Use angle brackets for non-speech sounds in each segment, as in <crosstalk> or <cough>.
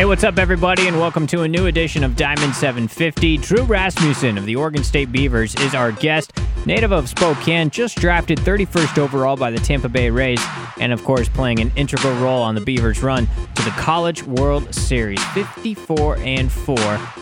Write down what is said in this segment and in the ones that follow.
Hey, what's up, everybody, and welcome to a new edition of Diamond 750. Drew Rasmussen of the Oregon State Beavers is our guest. Native of Spokane, just drafted 31st overall by the Tampa Bay Rays, and of course, playing an integral role on the Beavers' run to the College World Series, 54 and 4,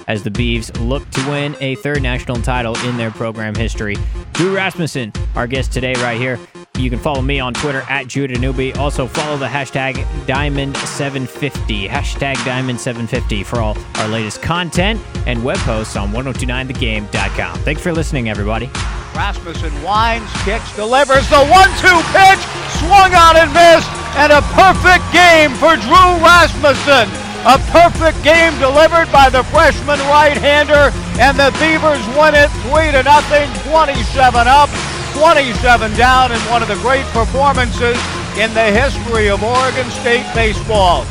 as the Beavs look to win a third national title in their program history. Drew Rasmussen, our guest today, right here. You can follow me on Twitter at Judah Newby. Also, follow the hashtag Diamond750. Hashtag Diamond750 for all our latest content and web posts on 1029thegame.com. Thanks for listening, everybody. Rasmussen winds, kicks, delivers the one-two pitch, swung on and missed, and a perfect game for Drew Rasmussen. A perfect game delivered by the freshman right-hander, and the Beavers win it three to nothing, 27 up. 27 down in one of the great performances in the history of Oregon State baseball.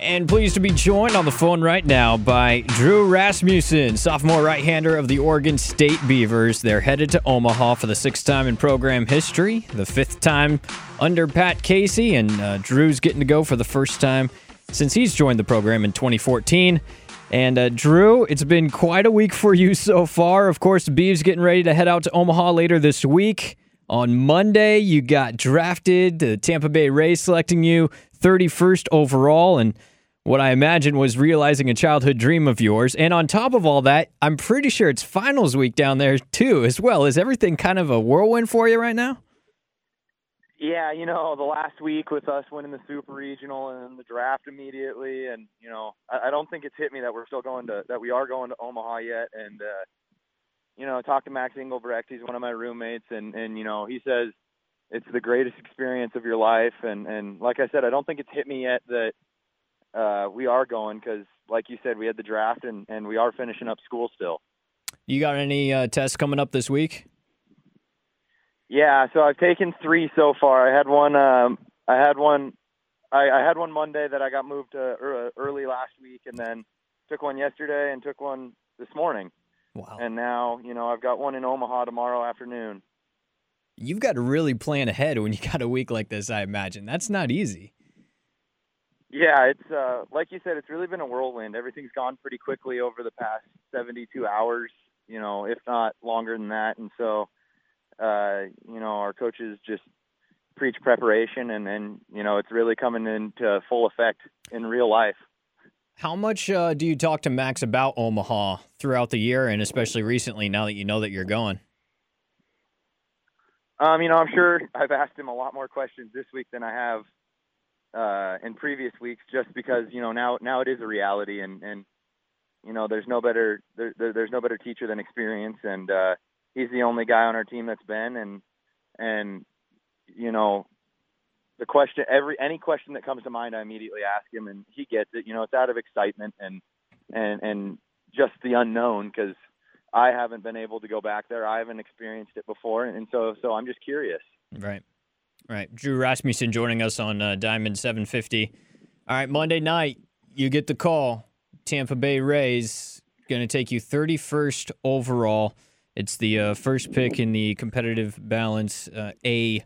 And pleased to be joined on the phone right now by Drew Rasmussen, sophomore right hander of the Oregon State Beavers. They're headed to Omaha for the sixth time in program history, the fifth time under Pat Casey, and uh, Drew's getting to go for the first time since he's joined the program in 2014. And uh, Drew, it's been quite a week for you so far. Of course, Beavs getting ready to head out to Omaha later this week. On Monday, you got drafted. The Tampa Bay Rays selecting you 31st overall, and what I imagine was realizing a childhood dream of yours. And on top of all that, I'm pretty sure it's finals week down there too, as well. Is everything kind of a whirlwind for you right now? Yeah, you know, the last week with us winning the Super Regional and the draft immediately, and you know, I, I don't think it's hit me that we're still going to that we are going to Omaha yet. And uh, you know, I talked to Max Engelbrecht. He's one of my roommates, and and you know, he says it's the greatest experience of your life. And and like I said, I don't think it's hit me yet that uh, we are going because, like you said, we had the draft and and we are finishing up school still. You got any uh, tests coming up this week? Yeah, so I've taken three so far. I had one. Um, I had one. I, I had one Monday that I got moved to early last week, and then took one yesterday and took one this morning. Wow. And now, you know, I've got one in Omaha tomorrow afternoon. You've got to really plan ahead when you got a week like this, I imagine. That's not easy. Yeah, it's uh, like you said, it's really been a whirlwind. Everything's gone pretty quickly over the past 72 hours, you know, if not longer than that. And so, uh, you know, our coaches just preach preparation, and then you know, it's really coming into full effect in real life. How much uh, do you talk to Max about Omaha throughout the year, and especially recently, now that you know that you're going? Um, you know, I'm sure I've asked him a lot more questions this week than I have uh, in previous weeks, just because you know now now it is a reality, and and you know there's no better there, there's no better teacher than experience, and uh, he's the only guy on our team that's been and and you know the question every any question that comes to mind I immediately ask him and he gets it you know it's out of excitement and and and just the unknown because I haven't been able to go back there. I haven't experienced it before and so so I'm just curious. Right. Right. Drew Rasmussen joining us on uh, Diamond 750 all right Monday night you get the call. Tampa Bay Rays going to take you 31st overall it's the uh, first pick in the competitive balance uh, A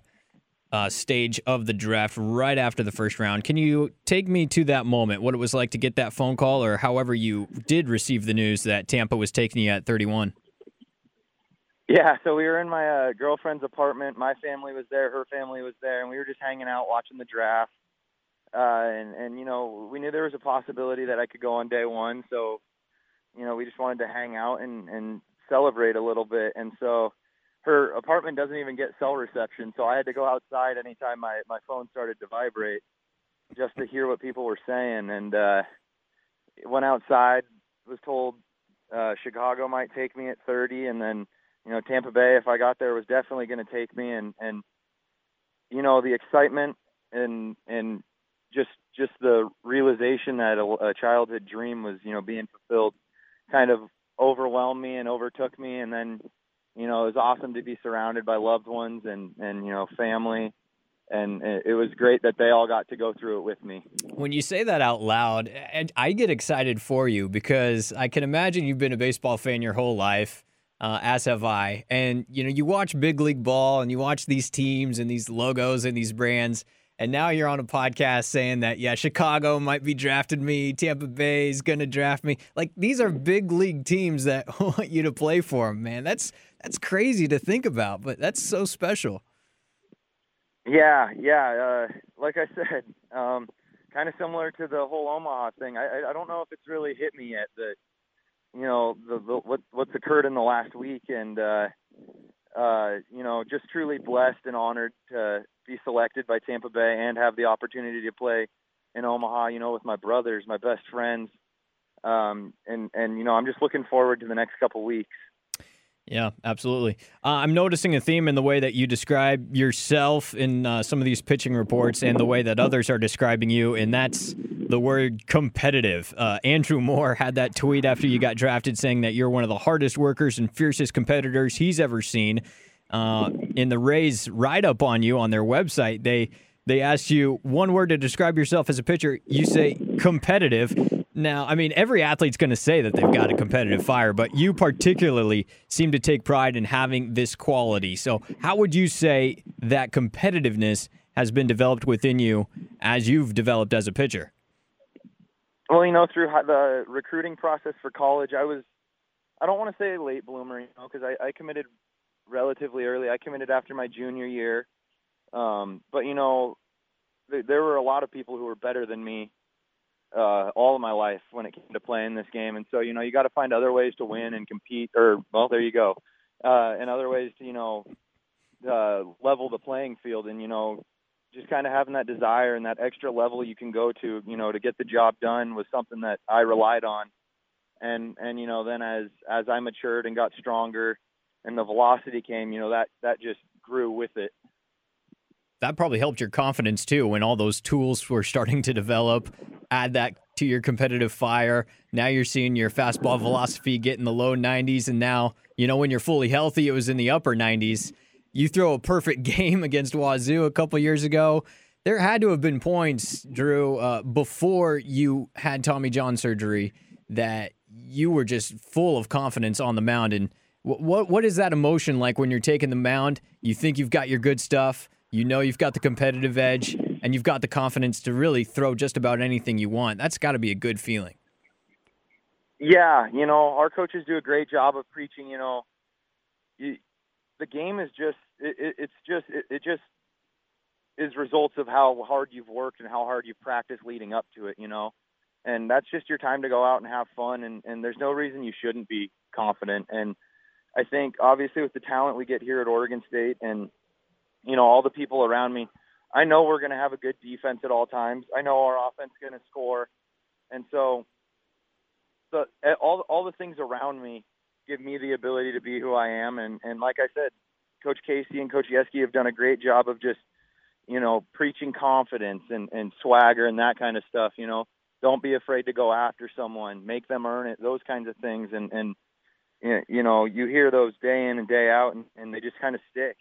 uh, stage of the draft right after the first round. Can you take me to that moment, what it was like to get that phone call, or however you did receive the news that Tampa was taking you at 31? Yeah, so we were in my uh, girlfriend's apartment. My family was there, her family was there, and we were just hanging out watching the draft. Uh, and and you know, we knew there was a possibility that I could go on day one, so you know, we just wanted to hang out and and celebrate a little bit. And so her apartment doesn't even get cell reception, so I had to go outside anytime my my phone started to vibrate just to hear what people were saying. And uh, went outside, was told uh, Chicago might take me at 30, and then you know Tampa Bay, if I got there, was definitely going to take me. And and you know the excitement and and just just the realization that a, a childhood dream was you know being fulfilled kind of overwhelmed me and overtook me and then you know it was awesome to be surrounded by loved ones and and you know family and it was great that they all got to go through it with me. When you say that out loud, I get excited for you because I can imagine you've been a baseball fan your whole life. uh, as have I. And you know, you watch big league ball and you watch these teams and these logos and these brands. And now you're on a podcast saying that, yeah, Chicago might be drafted me, Tampa Bay is going to draft me. Like these are big league teams that <laughs> want you to play for them, man. That's that's crazy to think about, but that's so special. Yeah, yeah. Uh, like I said, um, kind of similar to the whole Omaha thing. I, I don't know if it's really hit me yet that you know the, the what what's occurred in the last week, and uh, uh, you know just truly blessed and honored to be selected by Tampa Bay and have the opportunity to play in Omaha. You know, with my brothers, my best friends, um, and and you know I'm just looking forward to the next couple weeks. Yeah, absolutely. Uh, I'm noticing a theme in the way that you describe yourself in uh, some of these pitching reports and the way that others are describing you, and that's the word competitive. Uh, Andrew Moore had that tweet after you got drafted saying that you're one of the hardest workers and fiercest competitors he's ever seen. Uh, in the Rays write up on you on their website, they they asked you one word to describe yourself as a pitcher. You say competitive. Now, I mean, every athlete's going to say that they've got a competitive fire, but you particularly seem to take pride in having this quality. So, how would you say that competitiveness has been developed within you as you've developed as a pitcher? Well, you know, through the recruiting process for college, I was, I don't want to say a late bloomer, you know, because I, I committed relatively early. I committed after my junior year. Um, but, you know, th- there were a lot of people who were better than me uh, all of my life when it came to playing this game. And so, you know, you got to find other ways to win and compete. Or, well, there you go. Uh, and other ways to, you know, uh, level the playing field. And you know, just kind of having that desire and that extra level you can go to, you know, to get the job done was something that I relied on. And and you know, then as as I matured and got stronger, and the velocity came, you know, that that just grew with it that probably helped your confidence too when all those tools were starting to develop. Add that to your competitive fire. Now you're seeing your fastball velocity get in the low 90s, and now you know when you're fully healthy, it was in the upper 90s. You throw a perfect <laughs> game against Wazoo a couple years ago. There had to have been points, Drew, uh, before you had Tommy John surgery that you were just full of confidence on the mound. And what what, what is that emotion like when you're taking the mound? You think you've got your good stuff you know you've got the competitive edge and you've got the confidence to really throw just about anything you want. That's got to be a good feeling. Yeah, you know, our coaches do a great job of preaching, you know, you, the game is just it, it, it's just it, it just is results of how hard you've worked and how hard you've practiced leading up to it, you know. And that's just your time to go out and have fun and and there's no reason you shouldn't be confident and I think obviously with the talent we get here at Oregon State and you know, all the people around me. I know we're going to have a good defense at all times. I know our offense is going to score, and so the eh, all all the things around me give me the ability to be who I am. And and like I said, Coach Casey and Coach Yeskie have done a great job of just you know preaching confidence and and swagger and that kind of stuff. You know, don't be afraid to go after someone, make them earn it, those kinds of things. And and you know you hear those day in and day out, and, and they just kind of stick.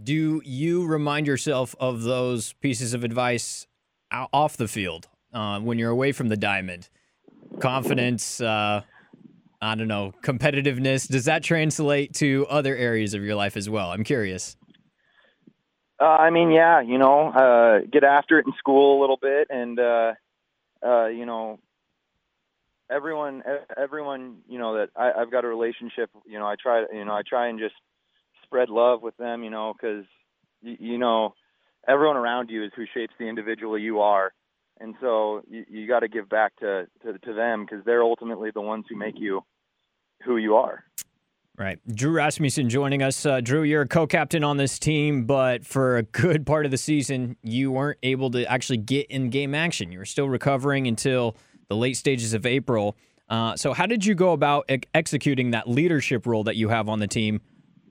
Do you remind yourself of those pieces of advice off the field uh, when you're away from the diamond? Confidence, uh, I don't know, competitiveness. Does that translate to other areas of your life as well? I'm curious. Uh, I mean, yeah, you know, uh, get after it in school a little bit, and uh, uh, you know, everyone, everyone, you know, that I, I've got a relationship. You know, I try, you know, I try and just spread love with them, you know, because you, you know everyone around you is who shapes the individual you are, and so you, you got to give back to to, to them because they're ultimately the ones who make you who you are. Right. Drew Rasmussen joining us. Uh, Drew, you're a co captain on this team, but for a good part of the season, you weren't able to actually get in game action. You were still recovering until the late stages of April. Uh, so, how did you go about ex- executing that leadership role that you have on the team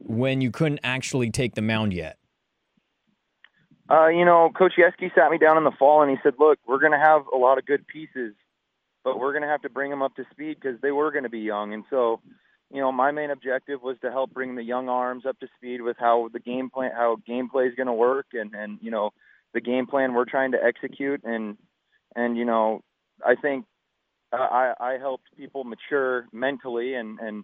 when you couldn't actually take the mound yet? Uh, you know, Coach Yeskie sat me down in the fall and he said, "Look, we're going to have a lot of good pieces, but we're going to have to bring them up to speed because they were going to be young." And so, you know, my main objective was to help bring the young arms up to speed with how the game plan, how gameplay is going to work, and and you know, the game plan we're trying to execute. And and you know, I think uh, I I helped people mature mentally and and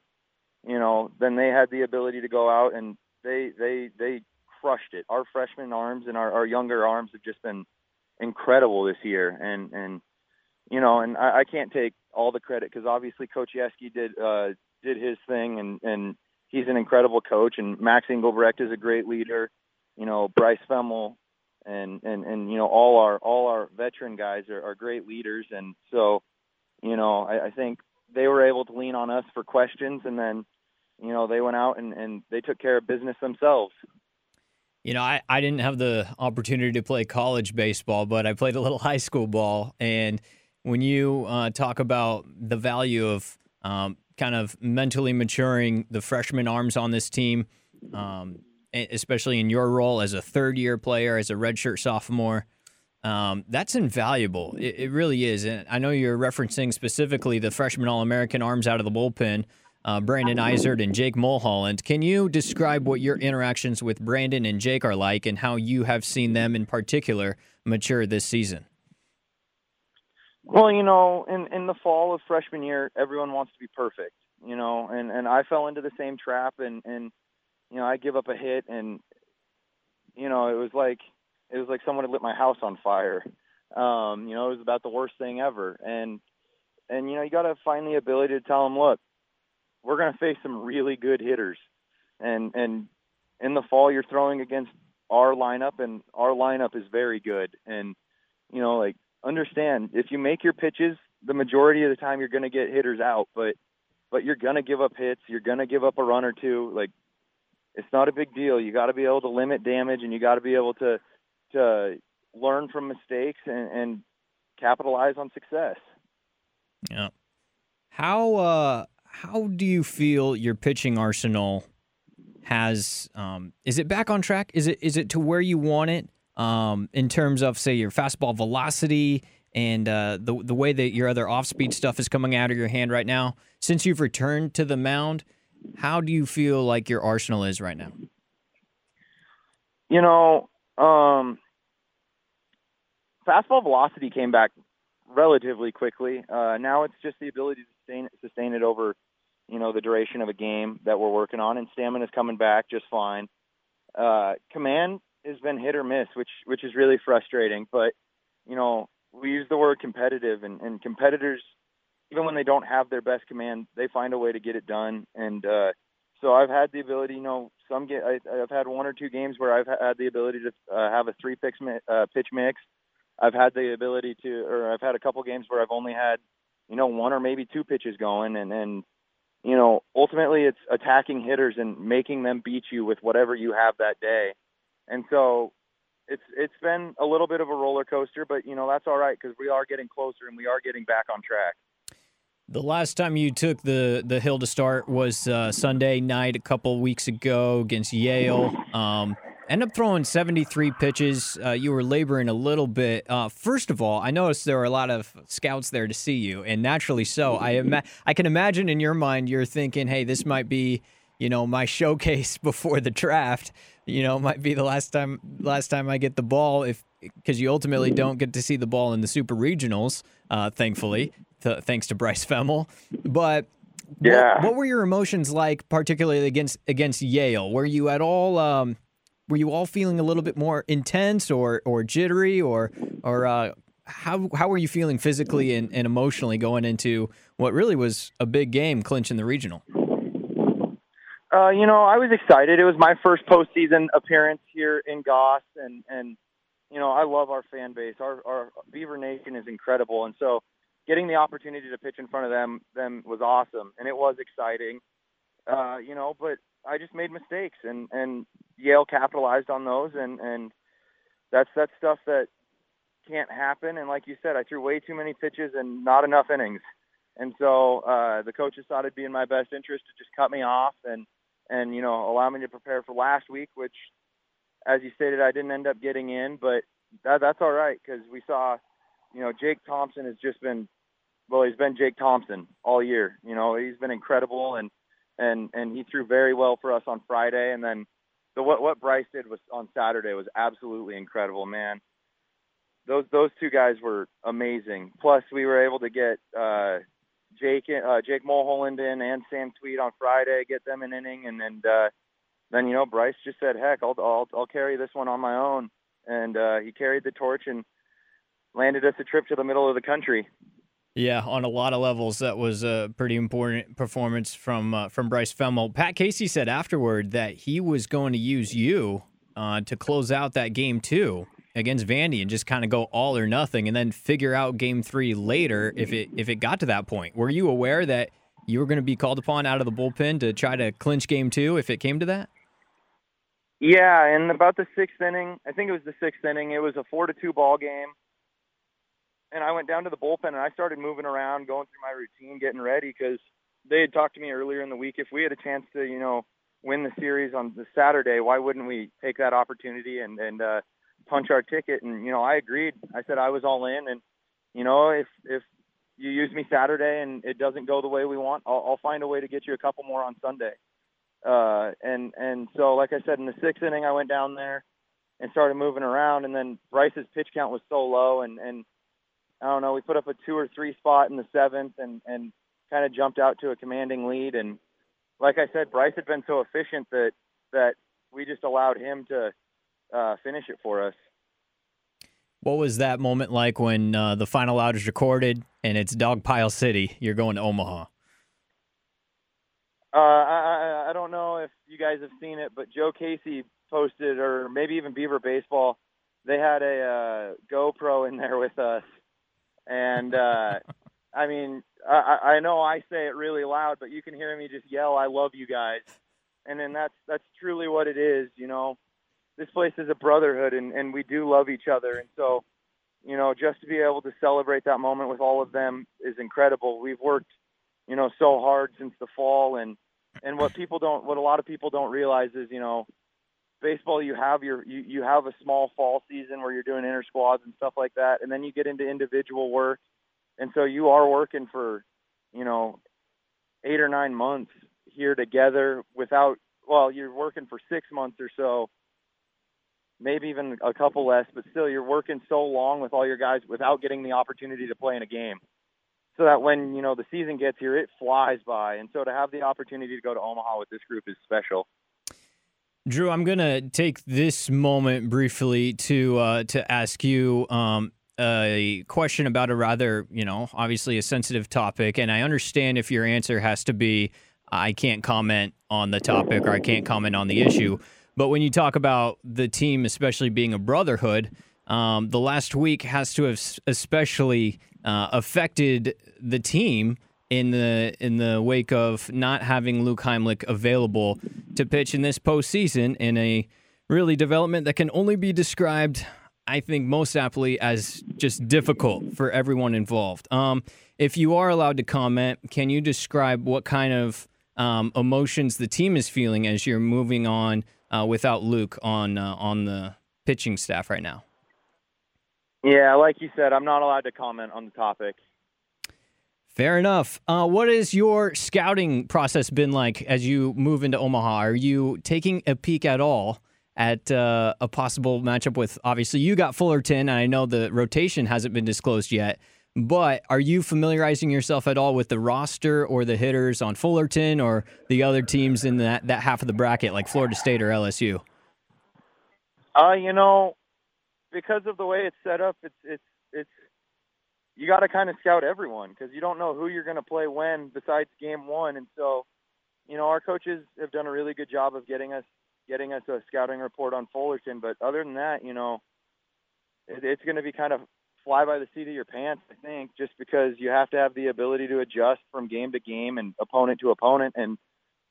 you know, then they had the ability to go out and they they they crushed it. Our freshman arms and our, our younger arms have just been incredible this year, and and you know, and I, I can't take all the credit because obviously Coach Yeskie did uh, did his thing, and and he's an incredible coach, and Max Engelbrecht is a great leader. You know, Bryce Fehmel and and and you know all our all our veteran guys are, are great leaders, and so you know I, I think they were able to lean on us for questions, and then you know they went out and and they took care of business themselves. You know, I, I didn't have the opportunity to play college baseball, but I played a little <laughs> high school ball. And when you uh, talk about the value of um, kind of mentally maturing the freshman arms on this team, um, especially in your role as a third year player, as a redshirt sophomore, um, that's invaluable. It, it, really is. And I know you're referencing specifically the freshman All American arms out of the bullpen uh, Brandon Eisert and Jake Mulholland. Can you describe what your interactions with Brandon and Jake are like and how you have seen them in particular mature this season? Well, you know, in in the fall of freshman year, everyone wants to be perfect, you know, and and I fell into the same trap and and you know, I give up a hit and you know, it was like it was like someone had lit my house on fire. Um, you know, it was about the worst thing ever. And and you know, you got to find the ability to tell them, look, we're going to face some really good hitters, and and in the fall you're throwing against our lineup, and our lineup is very good. And you know, like understand if you make your pitches, the majority of the time you're going to get hitters out, but but you're going to give up hits, you're going to give up a run or two. Like it's not a big deal. You got to be able to limit damage, and you got to be able to to learn from mistakes and, and capitalize on success. Yeah. How uh how do you feel your pitching arsenal has? Um, is it back on track? Is it is it to where you want it um, in terms of say your fastball velocity and uh, the the way that your other off speed stuff is coming out of your hand right now? Since you've returned to the mound, how do you feel like your arsenal is right now? You know, um, fastball velocity came back relatively quickly. Uh, now it's just the ability to sustain sustain it over you know, the duration of a game that we're working on, and stamina is coming back just fine. Uh, command has been hit or miss, which which is really frustrating. But you know, we use the word competitive, and, and competitors, even when they don't have their best command, they find a way to get it done. And uh, so I've had the ability, you know, some get I, I've had one or two games where I've had the ability to uh, have a three pitch uh, pitch mix. I've had the ability to, or I've had a couple games where I've only had, you know, one or maybe two pitches going, and and you know, ultimately it's attacking hitters and making them beat you with whatever you have that day. And so it's it's been a little bit of a roller coaster, but you know that's all right because we are getting closer and we are getting back on track. The last time you took the the hill to start was uh, Sunday night a couple weeks ago against Yale. Um, End up throwing 73 pitches. Uh, you were laboring a little bit. Uh, first of all, I noticed there were a lot of scouts there to see you, and naturally so. I ima- I can imagine in your mind you're thinking, "Hey, this might be, you know, my <laughs> showcase before the draft. You know, might be the last time last time I get the ball if because you ultimately don't get to see the ball in the super regionals, uh, thankfully, th- thanks to Bryce Fehmel. But yeah. What, what, were your emotions like, particularly against against Yale? Were you at all? Um, were you all feeling a little bit more intense or or jittery or or uh, how how were you feeling physically and, and emotionally going into what really was a big game, clinching the regional? Uh, you know, I was excited. It was my first postseason appearance here in Goss, and and you know, I love our fan base. Our our Beaver Nation is incredible, and so getting the opportunity to pitch in front of them them was awesome, and it was exciting. Uh, you know, but I just made mistakes, and and Yale capitalized on those, and and that's that stuff that can't happen. And like you said, I threw way too many pitches and not enough innings, and so uh, the coaches thought it'd be in my best interest to just cut me off and and you know allow me to prepare for last week, which, as you stated, I didn't end up getting in, but that that's all right because we saw, you know, Jake Thompson has just been well, he's been Jake Thompson all year. You know, he's been incredible and and and he threw very well for us on Friday. And then the what what Bryce did was on Saturday was absolutely incredible, man. Those those two guys were amazing. Plus, we were able to get uh, Jake uh, Jake Mulholland in and Sam Tweedt on Friday, get them an inning, and and uh, then you know Bryce just said, "Heck, I'll I'll I'll carry this one on my own," and uh, he carried the torch and landed us a trip to the middle of the country. Yeah, on a lot of levels, that was a pretty important performance from uh, from Bryce Fehmel. Pat Casey said afterward that he was going to use you uh, to close out that game two against Vandy and just kind of go all or nothing, and then figure out game three later if it if it got to that point. Were you aware that you were going to be called upon out of the bullpen to try to clinch game two if it came to that? Yeah, in about the sixth inning, I think it was the sixth inning. It was a four to two ball game and I went down to the bullpen and I started moving around, going through my routine, getting ready because they had talked to me earlier in the week. If we had a chance to, you know, win the series on the Saturday, why wouldn't we take that opportunity and and uh, punch our ticket? And you know, I agreed. I said I was all in, and you know, if if you use me Saturday and it doesn't go the way we want, I'll, I'll find a way to get you a couple more on Sunday. Uh, and and so, like I said, in the sixth inning, I went down there and started moving around, and then Bryce's pitch count was so low, and and I don't know, we put up a two or three spot in the seventh and, and kind of jumped out to a commanding lead. And like I said, Bryce had been so efficient that, that we just allowed him to uh, finish it for us. What was that moment like when uh, the final out is recorded and it's Dogpile City? You're going to Omaha. Uh, I, I don't know if you guys have seen it, but Joe Casey posted, or maybe even Beaver Baseball, they had a uh, GoPro in there with us, and uh, I mean, I, I know I say it really loud, but you can hear me just yell, "I love you guys," and then that's that's truly what it is. You know, this place is a brotherhood, and and we do love each other, and so. You know, just to be able to celebrate that moment with all of them is incredible. We've worked, you know, so hard since the fall, and and what people don't, what a lot of people don't realize is, you know, baseball you have your you, you have a small fall season where you're doing inter squads and stuff like that and then you get into individual work. And so you are working for you know eight or nine months here together without well you're working for six months or so maybe even a couple less but still you're working so long with all your guys without getting the opportunity to play in a game. So that when you know the season gets here it flies by. And so to have the opportunity to go to omaha with this group is special Drew, I'm to take this moment briefly to uh, to ask you um, a question about a rather, you know, obviously a sensitive topic, and I understand if your answer has to be, I can't comment on the topic or I can't comment on the issue. But when you talk about the team, especially being a brotherhood, um, the last week has to have especially uh, affected the team in the in the wake of not having Luke Heimlich available to pitch in this postseason in a really development that can only be described, I think, most aptly as just difficult for everyone involved. Um, if you are allowed to comment, can you describe what kind of um, emotions the team is feeling as you're moving on uh, without Luke on uh, on the pitching staff right now? Yeah, like you said, I'm not allowed to comment on the topic. Fair enough. Uh, what has your scouting process been like as you move into Omaha? Are you taking a peek at all at uh, a possible matchup with? Obviously, you got Fullerton, and I know the rotation hasn't been disclosed yet. But are you familiarizing yourself at all with the roster or the hitters on Fullerton or the other teams in that, that half of the bracket, like Florida State or LSU? Uh, you know, because of the way it's set up, it's it's it's you got to kind of scout everyone because you don't know who you're going to play when besides game one. And so, you know, our coaches have done a really good job of getting us getting us a scouting report on Fullerton. But other than that, you know, it, it's going to be kind of fly by the seat of your pants, I think, just because you have to have the ability to adjust from game to game and opponent to opponent. And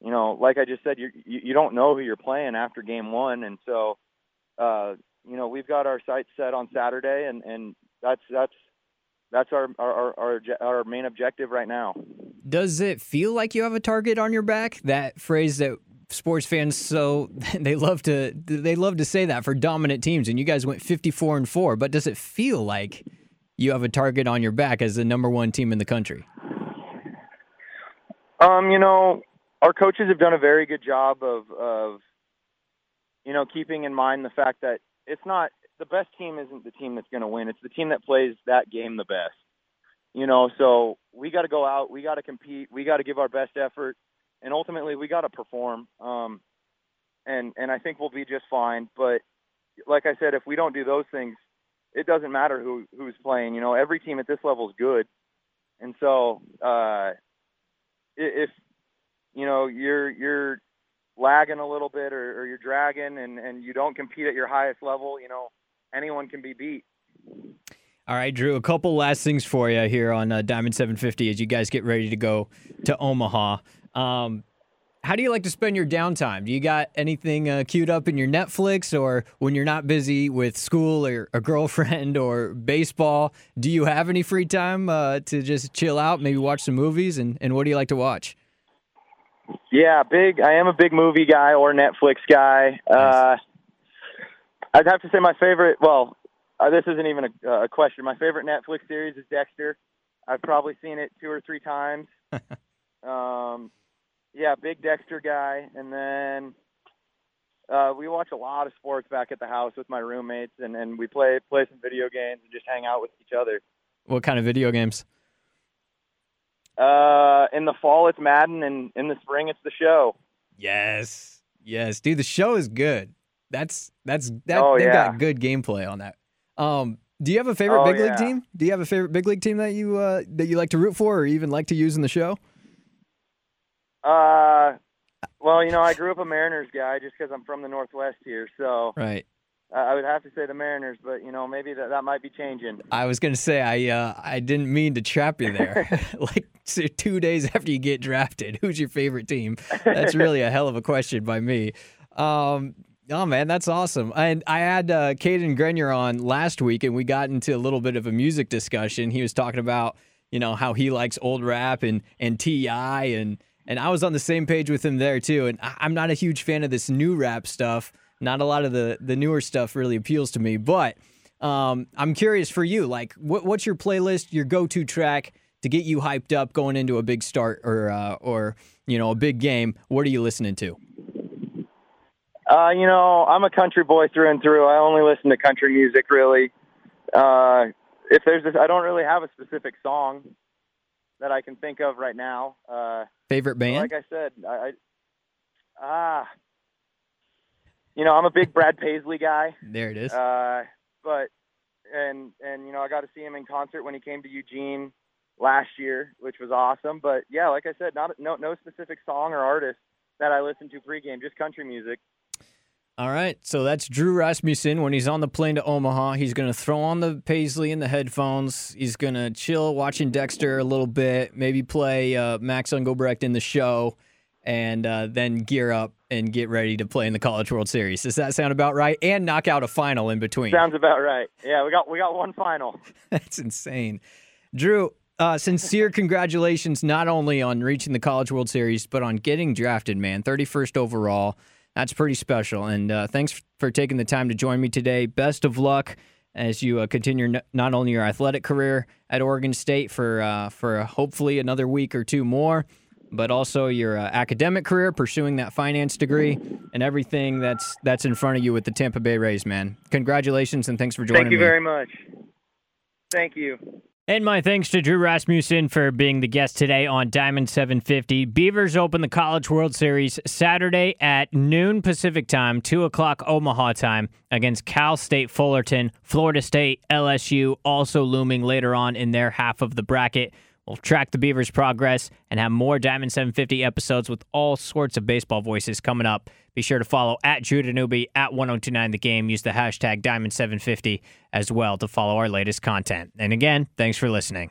you know, like I just said, you you don't know who you're playing after game one, and so. Uh, you know, we've got our sights set on Saturday, and and that's that's that's our, our our our main objective right now. Does it feel like you have a target on your back? That phrase that sports fans so <laughs> they love to they love to say that for dominant teams, and you guys went fifty four and four. But does it feel like you have a target on your back as the number one team in the country? Um, you know, our coaches have done a very good job of of you know keeping in mind the fact that it's not the best team isn't the team that's going to win. It's the team that plays that game the best. You know, so we got to go out, we got to compete, we got to give our best effort, and ultimately we got to perform. Um, and and I think we'll be just fine. But like I said, if we don't do those things, it doesn't matter who who's playing. You know, every team at this level is good, and so uh, if you know you're you're lagging a little bit or, or you're dragging and and you don't compete at your highest level, you know, anyone can be beat. All right, Drew, a couple last things for you here on uh, Diamond 750 as you guys get ready to go to Omaha. Um, how do you like to spend your downtime? Do you got anything uh, queued up in your Netflix or when you're not busy with school or a girlfriend <laughs> or baseball? Do you have any free time uh, to just chill out, maybe watch some movies? And, and what do you like to watch? Yeah, big. I am a big movie guy or Netflix guy. Uh, I'd have to say my favorite. Well, uh, this isn't even a, a question. My favorite Netflix series is Dexter. I've probably seen it two or three times. <laughs> um, yeah, big Dexter guy. And then uh, we watch a lot of sports back at the house with my roommates, and, and we play play some video games and just hang out with each other. What kind of video games? Uh, in the fall it's Madden, and in the spring it's the show. Yes, yes, dude. The show is good. That's that's that. Oh, they yeah. got good gameplay on that. Um, do you have a favorite Oh, big league yeah. team? Do you have a favorite big league team that you uh, that you like to root for, or even like to use in the show? Uh, well, you know, I grew up a Mariners guy just because I'm from the Northwest here, so Right. I I would have to say the Mariners. But you know, maybe that that might be changing. I was gonna say I uh, I didn't mean to trap you there. <laughs> <laughs> like two days after you get drafted, who's your favorite team? That's really a hell of a question by me. Um, oh man, that's awesome. And I had uh, Cadyn Grenier on last week, and we got into a little bit of a music discussion. He was talking about you know how he likes old rap and and T.I. and and I was on the same page with him there too. And I'm not a huge fan of this new rap stuff. Not a lot of the the newer stuff really appeals to me, but. Um, I'm curious for you, like, what, what's your playlist, your go-to track to get you hyped up going into a big start or uh, or you know a big game? What are you listening to? Uh, you know, I'm a country boy through and through. I only listen to country music, really. Uh, if there's this, I don't really have a specific song that I can think of right now. Uh, Favorite band? like I said, I, I ah, you know, I'm a big Brad Paisley guy. there it is. Uh, but and and you know, I got to see him in concert when he came to Eugene last year, which was awesome. But yeah, like I said, not no no specific song or artist that I listen to pregame, just country music. All right, so that's Drew Rasmussen. When he's on the plane to Omaha, he's going to throw on the Paisley and the headphones. He's going to chill watching Dexter a little bit, maybe play uh, Max Engelbrecht in the show, and uh, then gear up and get ready to play in the College World Series. Does that sound about right? And knock out a final in between. Sounds about right. Yeah, we got we got one final. <laughs> That's insane. Drew, uh, sincere congratulations not only on reaching the College World Series, but on getting drafted, man. 31st overall. That's pretty special. And uh, thanks for taking the time to join me today. Best of luck as you uh, continue n- not only your athletic career at Oregon State for, uh, for hopefully another week or two more, but also your uh, academic career, pursuing that finance degree, and everything that's that's in front of you with the Tampa Bay Rays, man. Congratulations and thanks for joining me. Thank you me. very much. Thank you. And my thanks to Drew Rasmussen for being the guest today on Diamond 750. Beavers open the College World Series Saturday at noon Pacific time, 2 o'clock Omaha time against Cal State Fullerton. Florida State, LSU also looming later on in their half of the bracket. We'll track the Beavers' progress and have more Diamond 750 episodes with all sorts of baseball voices coming up. Be sure to follow at Drew Danubi at 1029 The Game. Use the hashtag Diamond750 as well to follow our latest content. And again, thanks for listening.